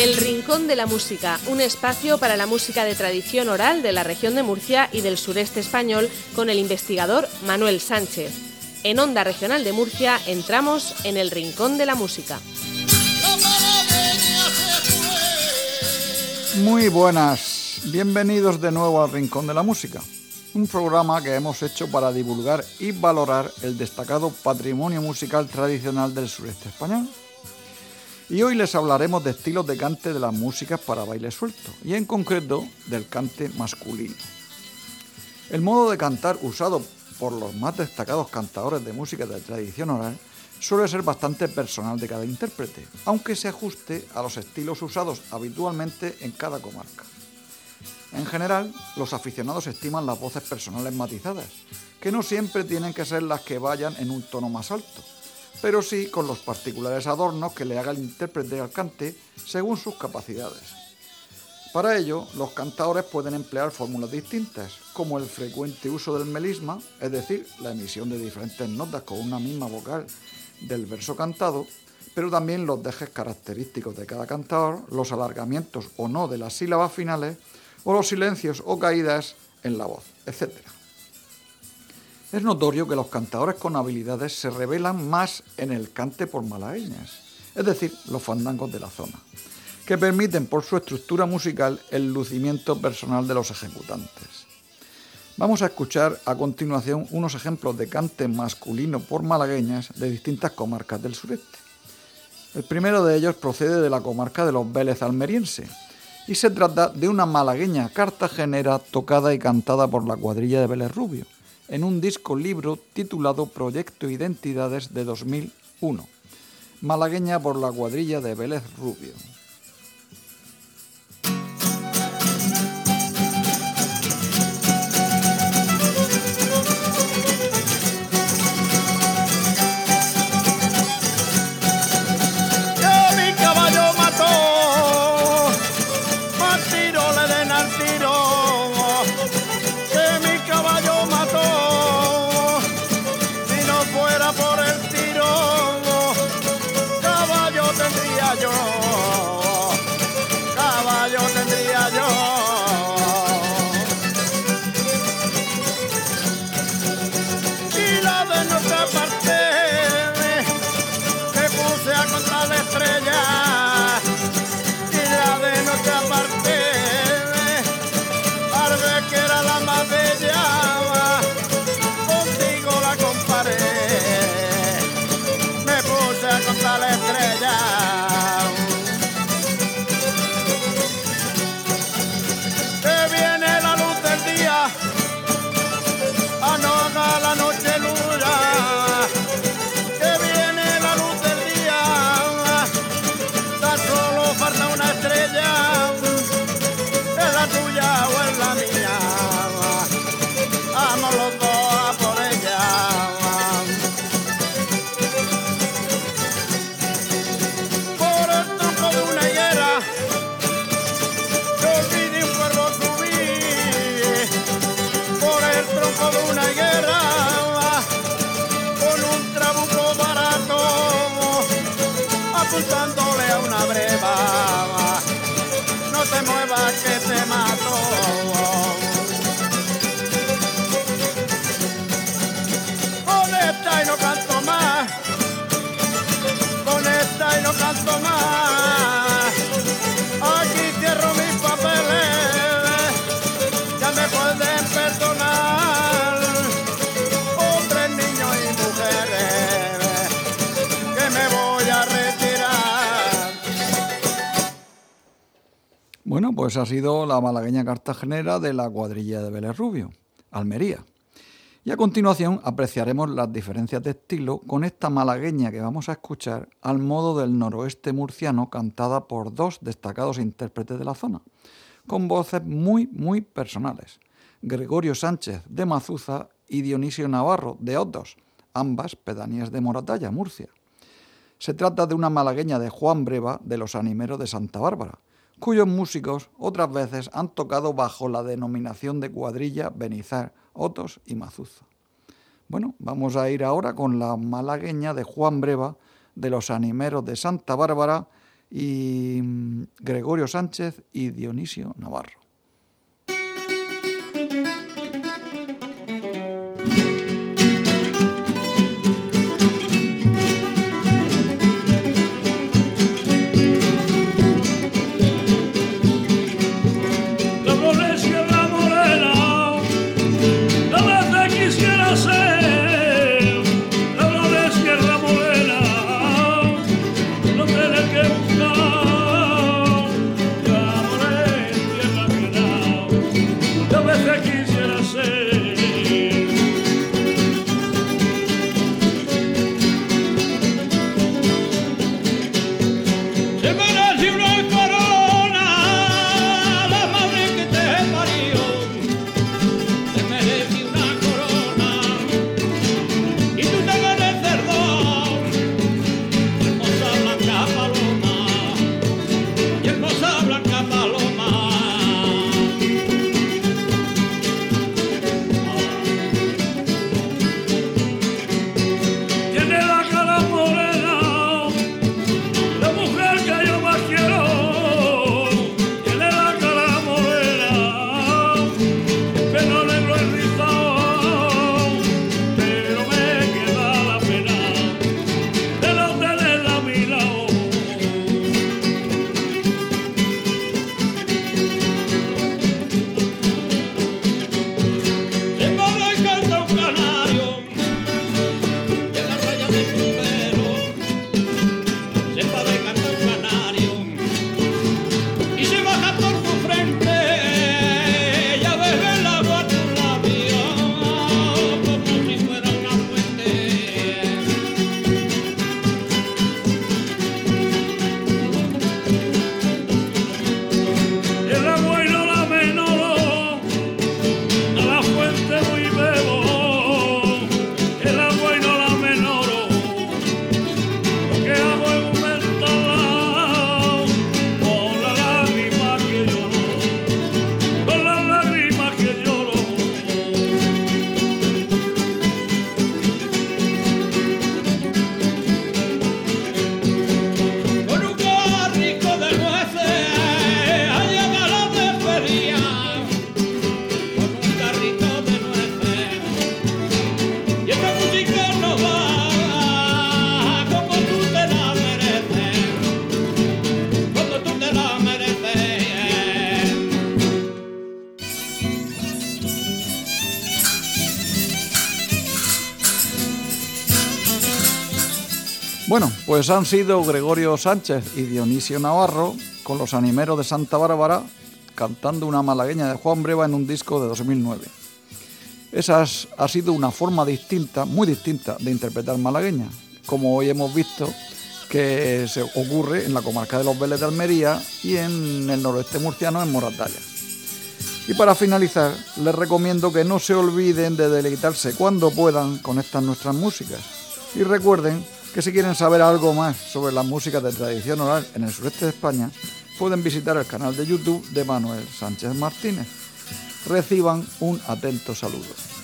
El Rincón de la Música, un espacio para la música de tradición oral de la región de Murcia y del sureste español con el investigador Manuel Sánchez. En Onda Regional de Murcia entramos en el Rincón de la Música. Muy buenas, bienvenidos de nuevo al Rincón de la Música, un programa que hemos hecho para divulgar y valorar el destacado patrimonio musical tradicional del sureste español y hoy les hablaremos de estilos de cante de las músicas para baile suelto, y en concreto del cante masculino. El modo de cantar usado por los más destacados cantadores de música de tradición oral suele ser bastante personal de cada intérprete, aunque se ajuste a los estilos usados habitualmente en cada comarca. En general, los aficionados estiman las voces personales matizadas, que no siempre tienen que ser las que vayan en un tono más alto, pero sí con los particulares adornos que le haga el intérprete al cante según sus capacidades. Para ello, los cantadores pueden emplear fórmulas distintas, como el frecuente uso del melisma, es decir, la emisión de diferentes notas con una misma vocal del verso cantado, pero también los dejes característicos de cada cantador, los alargamientos o no de las sílabas finales, o los silencios o caídas en la voz, etc. Es notorio que los cantadores con habilidades se revelan más en el cante por malagueñas, es decir, los fandangos de la zona, que permiten por su estructura musical el lucimiento personal de los ejecutantes. Vamos a escuchar a continuación unos ejemplos de cante masculino por malagueñas de distintas comarcas del sureste. El primero de ellos procede de la comarca de los Vélez almeriense y se trata de una malagueña cartagenera tocada y cantada por la cuadrilla de Vélez Rubio en un disco libro titulado Proyecto Identidades de 2001, malagueña por la cuadrilla de Vélez Rubio. yo como una higuera. Pues ha sido la malagueña cartagenera de la cuadrilla de Vélez Rubio, Almería. Y a continuación apreciaremos las diferencias de estilo con esta malagueña que vamos a escuchar al modo del noroeste murciano cantada por dos destacados intérpretes de la zona, con voces muy, muy personales. Gregorio Sánchez de Mazuza y Dionisio Navarro de Otos, ambas pedanías de Moratalla, Murcia. Se trata de una malagueña de Juan Breva de los Animeros de Santa Bárbara, cuyos músicos otras veces han tocado bajo la denominación de cuadrilla Benizar, Otos y Mazuza. Bueno, vamos a ir ahora con la malagueña de Juan Breva de los Animeros de Santa Bárbara y mm, Gregorio Sánchez y Dionisio Navarro. Bueno, pues han sido Gregorio Sánchez y Dionisio Navarro con los animeros de Santa Bárbara cantando una malagueña de Juan Breva en un disco de 2009. Esa ha sido una forma distinta, muy distinta, de interpretar malagueña, como hoy hemos visto que se ocurre en la comarca de los Vélez de Almería y en el noroeste murciano en Moratalla. Y para finalizar, les recomiendo que no se olviden de deleitarse cuando puedan con estas nuestras músicas. Y recuerden que si quieren saber algo más sobre la música de tradición oral en el sureste de España, pueden visitar el canal de YouTube de Manuel Sánchez Martínez. Reciban un atento saludo.